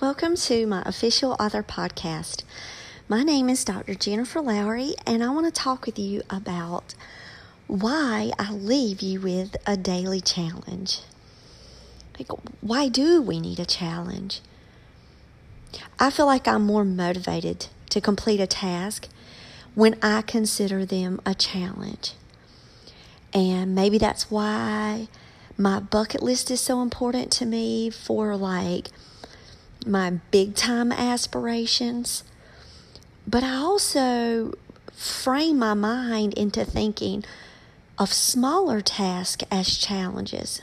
Welcome to my official author podcast. My name is Dr. Jennifer Lowry, and I want to talk with you about why I leave you with a daily challenge. Like, why do we need a challenge? I feel like I'm more motivated to complete a task when I consider them a challenge. And maybe that's why my bucket list is so important to me for like my big time aspirations. But I also frame my mind into thinking of smaller tasks as challenges.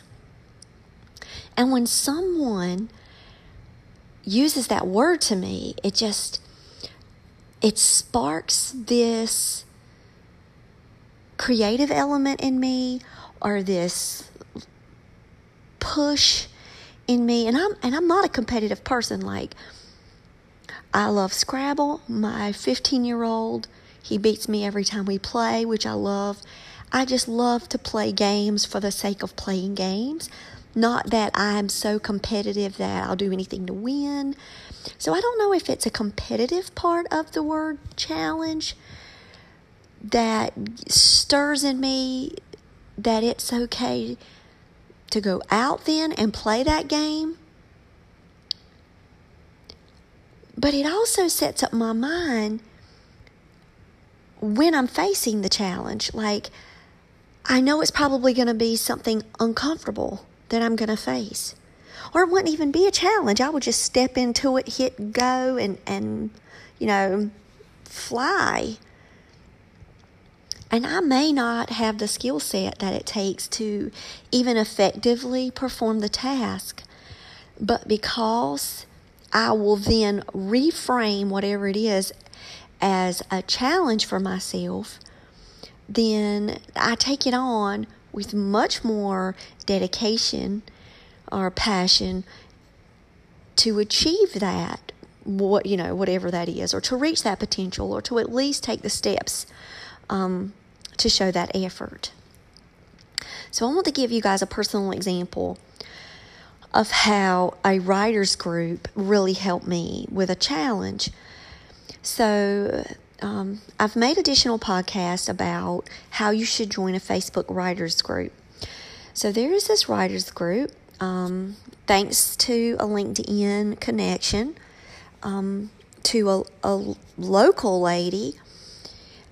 And when someone uses that word to me, it just it sparks this creative element in me or this push in me and I'm and I'm not a competitive person like I love Scrabble. My 15-year-old, he beats me every time we play, which I love. I just love to play games for the sake of playing games. Not that I'm so competitive that I'll do anything to win. So I don't know if it's a competitive part of the word challenge that stirs in me that it's okay to go out then and play that game. But it also sets up my mind when I'm facing the challenge. Like, I know it's probably going to be something uncomfortable that I'm going to face. Or it wouldn't even be a challenge. I would just step into it, hit go, and, and you know, fly. And I may not have the skill set that it takes to even effectively perform the task, but because I will then reframe whatever it is as a challenge for myself, then I take it on with much more dedication or passion to achieve that what you know whatever that is or to reach that potential or to at least take the steps um, to show that effort so i want to give you guys a personal example of how a writers group really helped me with a challenge so um, I've made additional podcasts about how you should join a Facebook writers group. So there is this writers group, um, thanks to a LinkedIn connection um, to a, a, local lady.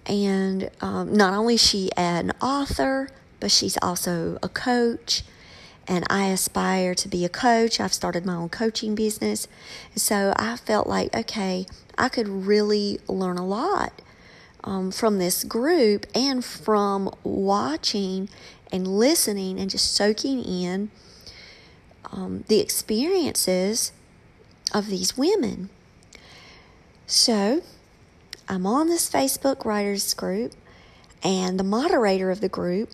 And um, not only is she an author, but she's also a coach. And I aspire to be a coach. I've started my own coaching business. So I felt like, okay, I could really learn a lot um, from this group and from watching and listening and just soaking in um, the experiences of these women. So I'm on this Facebook writers group, and the moderator of the group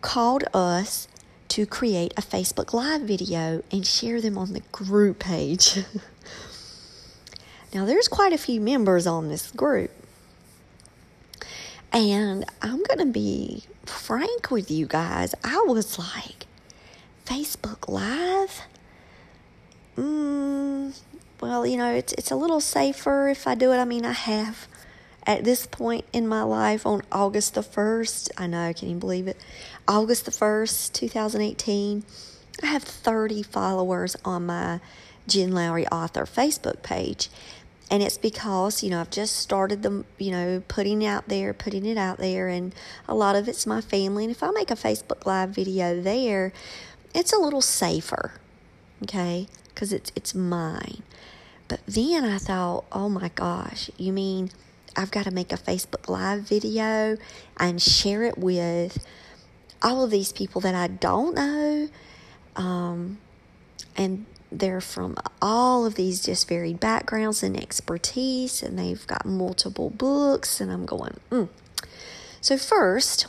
called us to create a Facebook Live video and share them on the group page. now, there's quite a few members on this group. And I'm going to be frank with you guys. I was like, Facebook Live? Mm, well, you know, it's, it's a little safer if I do it. I mean, I have at this point in my life on August the 1st, I know, can you believe it? August the 1st, 2018, I have 30 followers on my Jen Lowry author Facebook page. And it's because, you know, I've just started the, you know, putting out there, putting it out there, and a lot of it's my family. And if I make a Facebook Live video there, it's a little safer, okay, because it's, it's mine. But then I thought, oh my gosh, you mean I've got to make a Facebook Live video and share it with all of these people that I don't know. Um, and they're from all of these just varied backgrounds and expertise, and they've got multiple books. And I'm going, mm. So, first,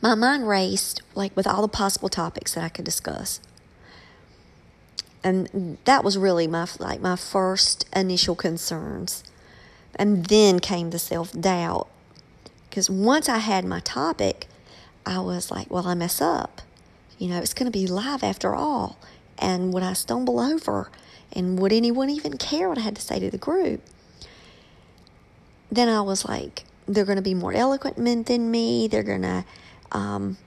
my mind raced like with all the possible topics that I could discuss. And that was really my like my first initial concerns. And then came the self-doubt. Because once I had my topic, I was like, well, I mess up. You know, it's going to be live after all. And would I stumble over? And would anyone even care what I had to say to the group? Then I was like, they're going to be more eloquent than me. They're going to um,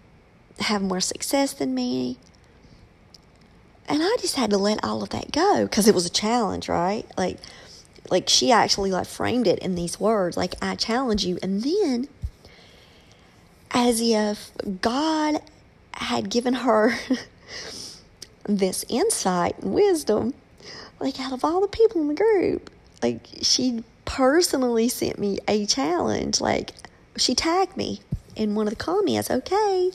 have more success than me. And I just had to let all of that go because it was a challenge, right? Like, like she actually like framed it in these words, like I challenge you. And then, as if God had given her this insight and wisdom, like out of all the people in the group, like she personally sent me a challenge. Like she tagged me in one of the comments. Okay,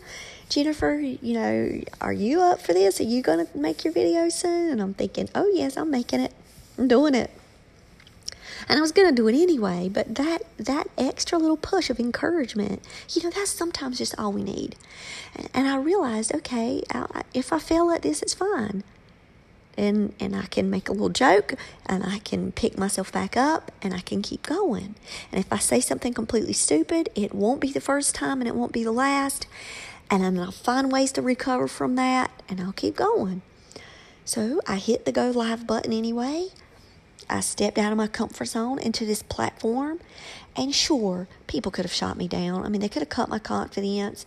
Jennifer, you know, are you up for this? Are you going to make your video soon? And I'm thinking, oh yes, I'm making it. I'm doing it. And I was going to do it anyway, but that that extra little push of encouragement, you know, that's sometimes just all we need. And I realized, okay, if I fail at this, it's fine and and I can make a little joke and I can pick myself back up and I can keep going. And if I say something completely stupid, it won't be the first time and it won't be the last. And then I'll find ways to recover from that and I'll keep going. So I hit the go live button anyway. I stepped out of my comfort zone into this platform. And sure, people could have shot me down. I mean, they could have cut my confidence.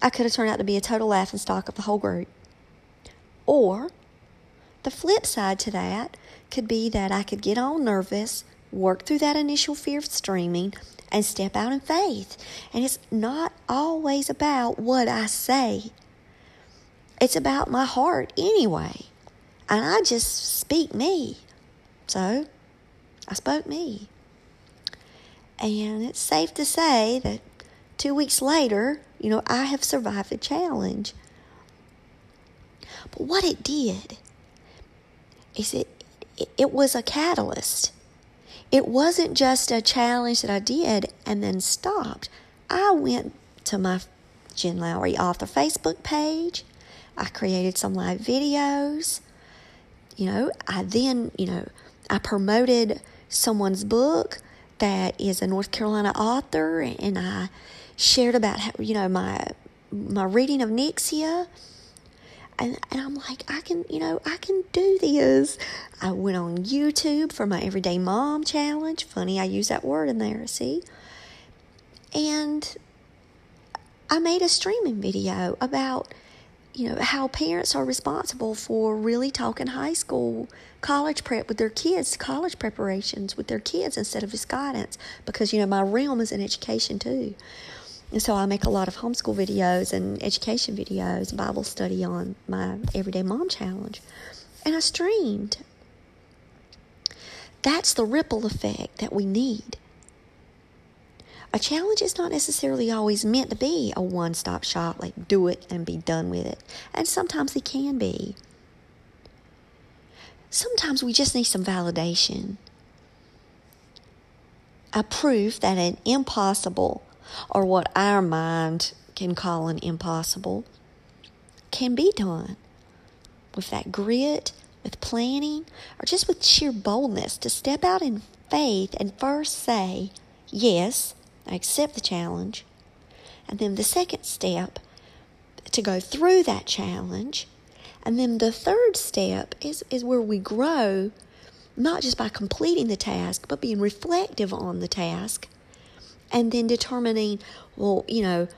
I could have turned out to be a total laughing stock of the whole group. Or the flip side to that could be that I could get all nervous, work through that initial fear of streaming, and step out in faith. And it's not always about what I say, it's about my heart anyway. And I just speak me. So I spoke me. And it's safe to say that two weeks later, you know, I have survived the challenge. But what it did is it it was a catalyst. It wasn't just a challenge that I did and then stopped. I went to my Jen Lowry author Facebook page. I created some live videos. You know, I then, you know, I promoted someone's book that is a North Carolina author and I shared about how, you know, my my reading of Nyxia and, and I'm like, I can, you know, I can do this. I went on YouTube for my Everyday Mom Challenge. Funny, I use that word in there, see? And I made a streaming video about, you know, how parents are responsible for really talking high school, college prep with their kids, college preparations with their kids instead of just guidance. Because, you know, my realm is in education too. And so I make a lot of homeschool videos and education videos, Bible study on my Everyday Mom Challenge. And I streamed. That's the ripple effect that we need. A challenge is not necessarily always meant to be a one stop shop, like do it and be done with it. And sometimes it can be. Sometimes we just need some validation, a proof that an impossible or what our mind can call an impossible, can be done with that grit, with planning, or just with sheer boldness to step out in faith and first say, Yes, I accept the challenge. And then the second step, to go through that challenge. And then the third step is, is where we grow, not just by completing the task, but being reflective on the task and then determining, well, you know,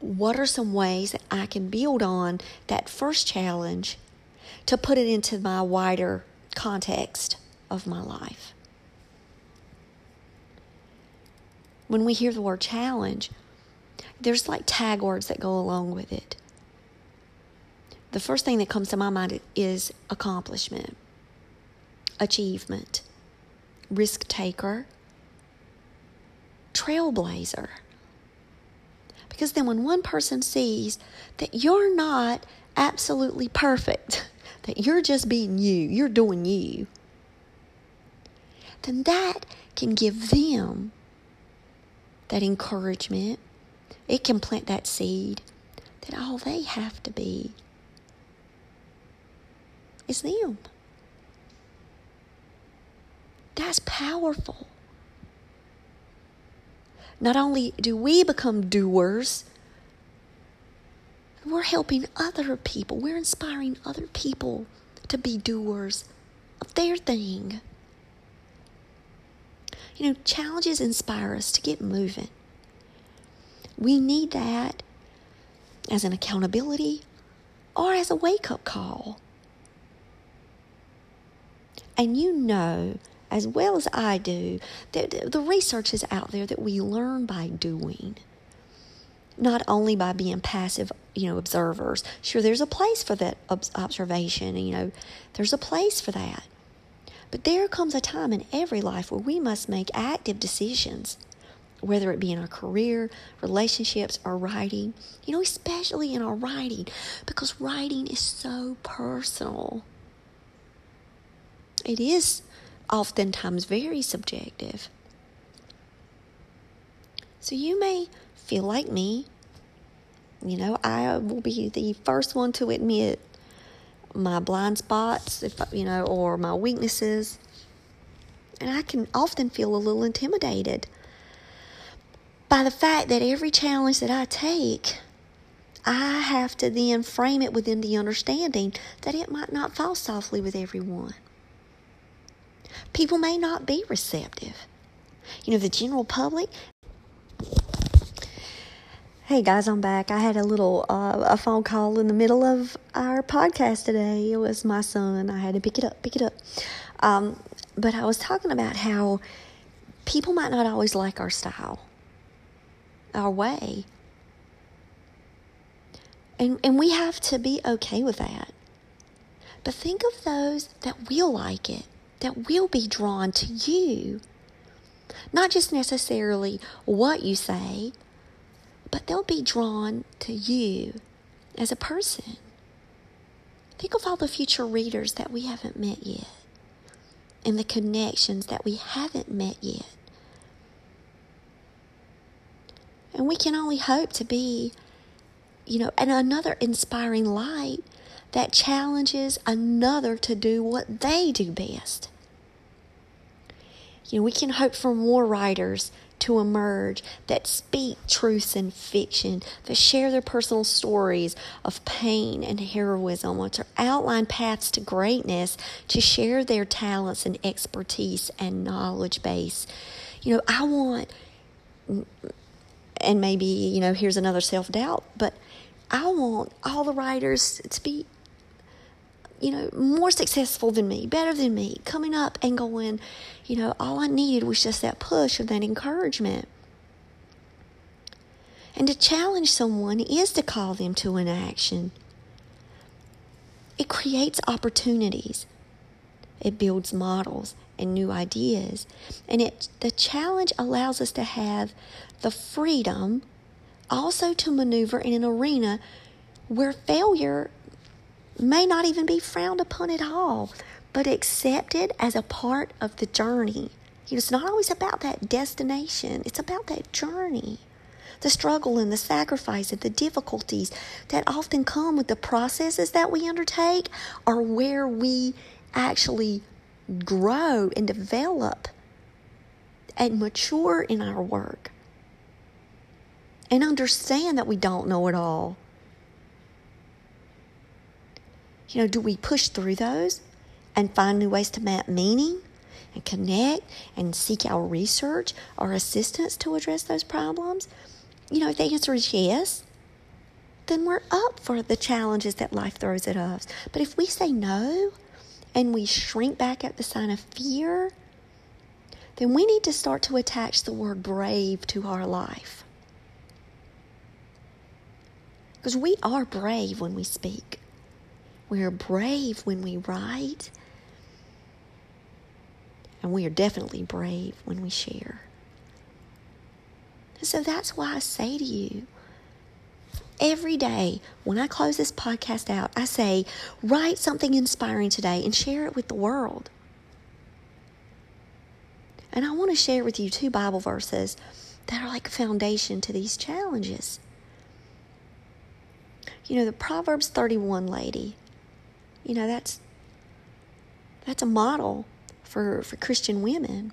what are some ways that I can build on that first challenge to put it into my wider context of my life. When we hear the word challenge, there's like tag words that go along with it. The first thing that comes to my mind is accomplishment, achievement, risk taker, trailblazer. Because then, when one person sees that you're not absolutely perfect, that you're just being you, you're doing you, then that can give them that encouragement. It can plant that seed that all they have to be is them. That's powerful. Not only do we become doers, We're helping other people. We're inspiring other people to be doers of their thing. You know, challenges inspire us to get moving. We need that as an accountability or as a wake up call. And you know as well as I do that the research is out there that we learn by doing not only by being passive, you know, observers. Sure, there's a place for that observation, you know, there's a place for that. But there comes a time in every life where we must make active decisions, whether it be in our career, relationships, or writing, you know, especially in our writing, because writing is so personal. It is oftentimes very subjective. So you may feel like me. You know, I will be the first one to admit my blind spots, if you know, or my weaknesses. And I can often feel a little intimidated by the fact that every challenge that I take, I have to then frame it within the understanding that it might not fall softly with everyone. People may not be receptive. You know, the general public, Hey guys, I'm back. I had a little uh, a phone call in the middle of our podcast today. It was my son. I had to pick it up, pick it up. Um, but I was talking about how people might not always like our style, our way, and and we have to be okay with that. But think of those that will like it, that will be drawn to you, not just necessarily what you say but they'll be drawn to you as a person. Think of all the future readers that we haven't met yet and the connections that we haven't met yet. And we can only hope to be, you know, and another inspiring light that challenges another to do what they do best. You know, we can hope for more writers to emerge that speak truths in fiction, that share their personal stories of pain and heroism, or to outline paths to greatness, to share their talents and expertise and knowledge base. You know, I want, and maybe, you know, here's another self doubt, but I want all the writers to be you know, more successful than me, better than me, coming up and going, you know, all I needed was just that push and that encouragement. And to challenge someone is to call them to an action. It creates opportunities. It builds models and new ideas. And it the challenge allows us to have the freedom also to maneuver in an arena where failure may not even be frowned upon at all, but accepted as a part of the journey. It's not always about that destination, it's about that journey. The struggle and the sacrifice and the difficulties that often come with the processes that we undertake are where we actually grow and develop and mature in our work and understand that we don't know it all You know, do we push through those and find new ways to map meaning and connect and seek our research or assistance to address those problems? You know, if the answer is yes, then we're up for the challenges that life throws at us. But if we say no and we shrink back at the sign of fear, then we need to start to attach the word brave to our life. Because we are brave when we speak. We are brave when we write. And we are definitely brave when we share. so that's why I say to you every day when I close this podcast out, I say, write something inspiring today and share it with the world. And I want to share with you two Bible verses that are like a foundation to these challenges. You know, the Proverbs 31 lady, you know, that's that's a model for, for Christian women.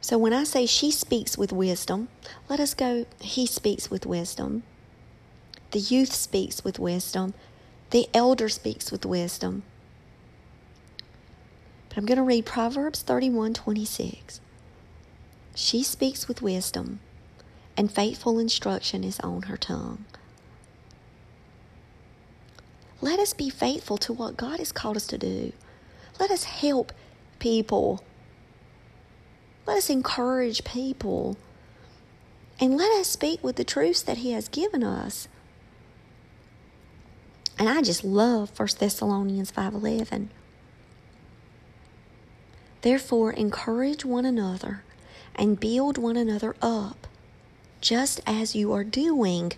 So when I say she speaks with wisdom, let us go, he speaks with wisdom. The youth speaks with wisdom. The elder speaks with wisdom. But I'm going to read Proverbs 31 26. She speaks with wisdom, and faithful instruction is on her tongue. Let us be faithful to what God has called us to do. Let us help people. Let us encourage people. And let us speak with the truths that He has given us. And I just love 1 Thessalonians 5:11. Therefore encourage one another and build one another up, just as you are doing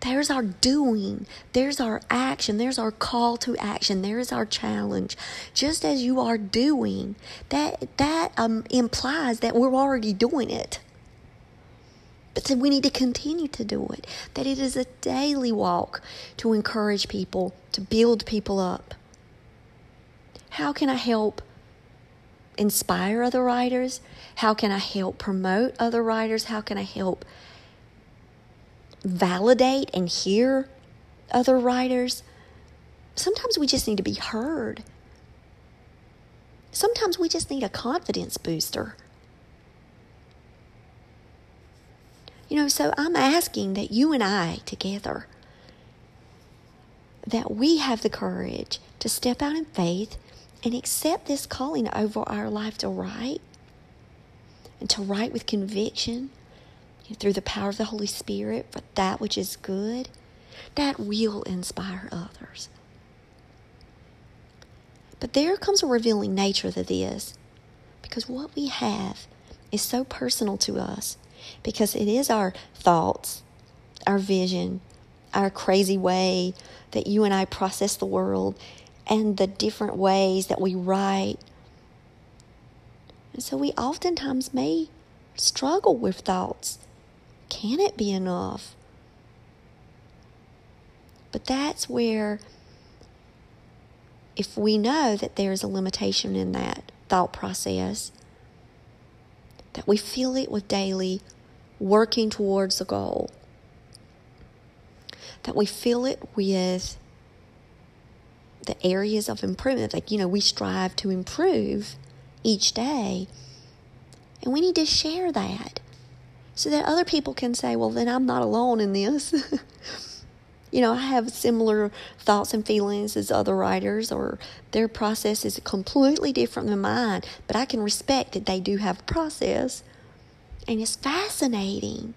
there's our doing. There's our action. There's our call to action. There's our challenge. Just as you are doing, that that um, implies that we're already doing it. But so we need to continue to do it. That it is a daily walk to encourage people, to build people up. How can I help inspire other writers? How can I help promote other writers? How can I help validate and hear other writers. Sometimes we just need to be heard. Sometimes we just need a confidence booster. You know, so I'm asking that you and I together that we have the courage to step out in faith and accept this calling over our life to write and to write with conviction through the power of the Holy Spirit for that which is good, that will inspire others. But there comes a revealing nature to this because what we have is so personal to us because it is our thoughts, our vision, our crazy way that you and I process the world and the different ways that we write. And so we oftentimes may struggle with thoughts can it be enough? But that's where, if we know that there's a limitation in that thought process, that we feel it with daily working towards a goal, that we feel it with the areas of improvement. Like, you know, we strive to improve each day, and we need to share that so that other people can say, well, then I'm not alone in this. you know, I have similar thoughts and feelings as other writers, or their process is completely different than mine, but I can respect that they do have a process. And it's fascinating.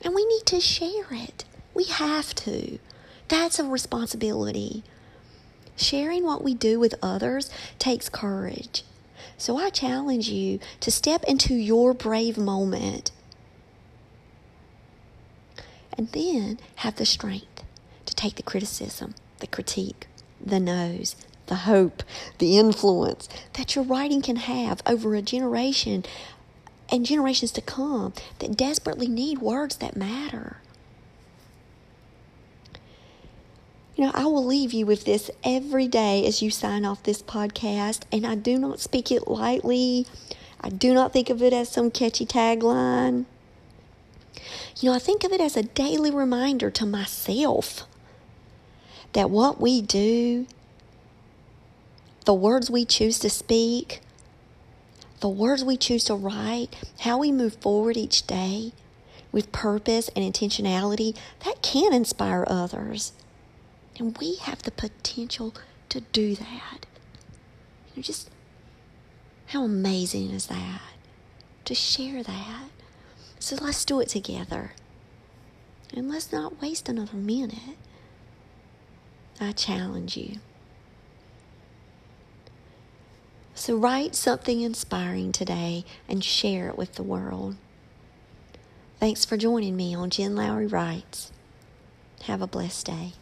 And we need to share it. We have to. That's a responsibility. Sharing what we do with others takes courage. So I challenge you to step into your brave moment and then have the strength to take the criticism, the critique, the no's, the hope, the influence that your writing can have over a generation and generations to come that desperately need words that matter. You know, I will leave you with this every day as you sign off this podcast, and I do not speak it lightly. I do not think of it as some catchy tagline. You know, I think of it as a daily reminder to myself that what we do, the words we choose to speak, the words we choose to write, how we move forward each day with purpose and intentionality, that can inspire others. And we have the potential to do that. You know, just how amazing is that? To share that. So let's do it together. And let's not waste another minute. I challenge you. So write something inspiring today and share it with the world. Thanks for joining me on Jen Lowry Writes. Have a blessed day.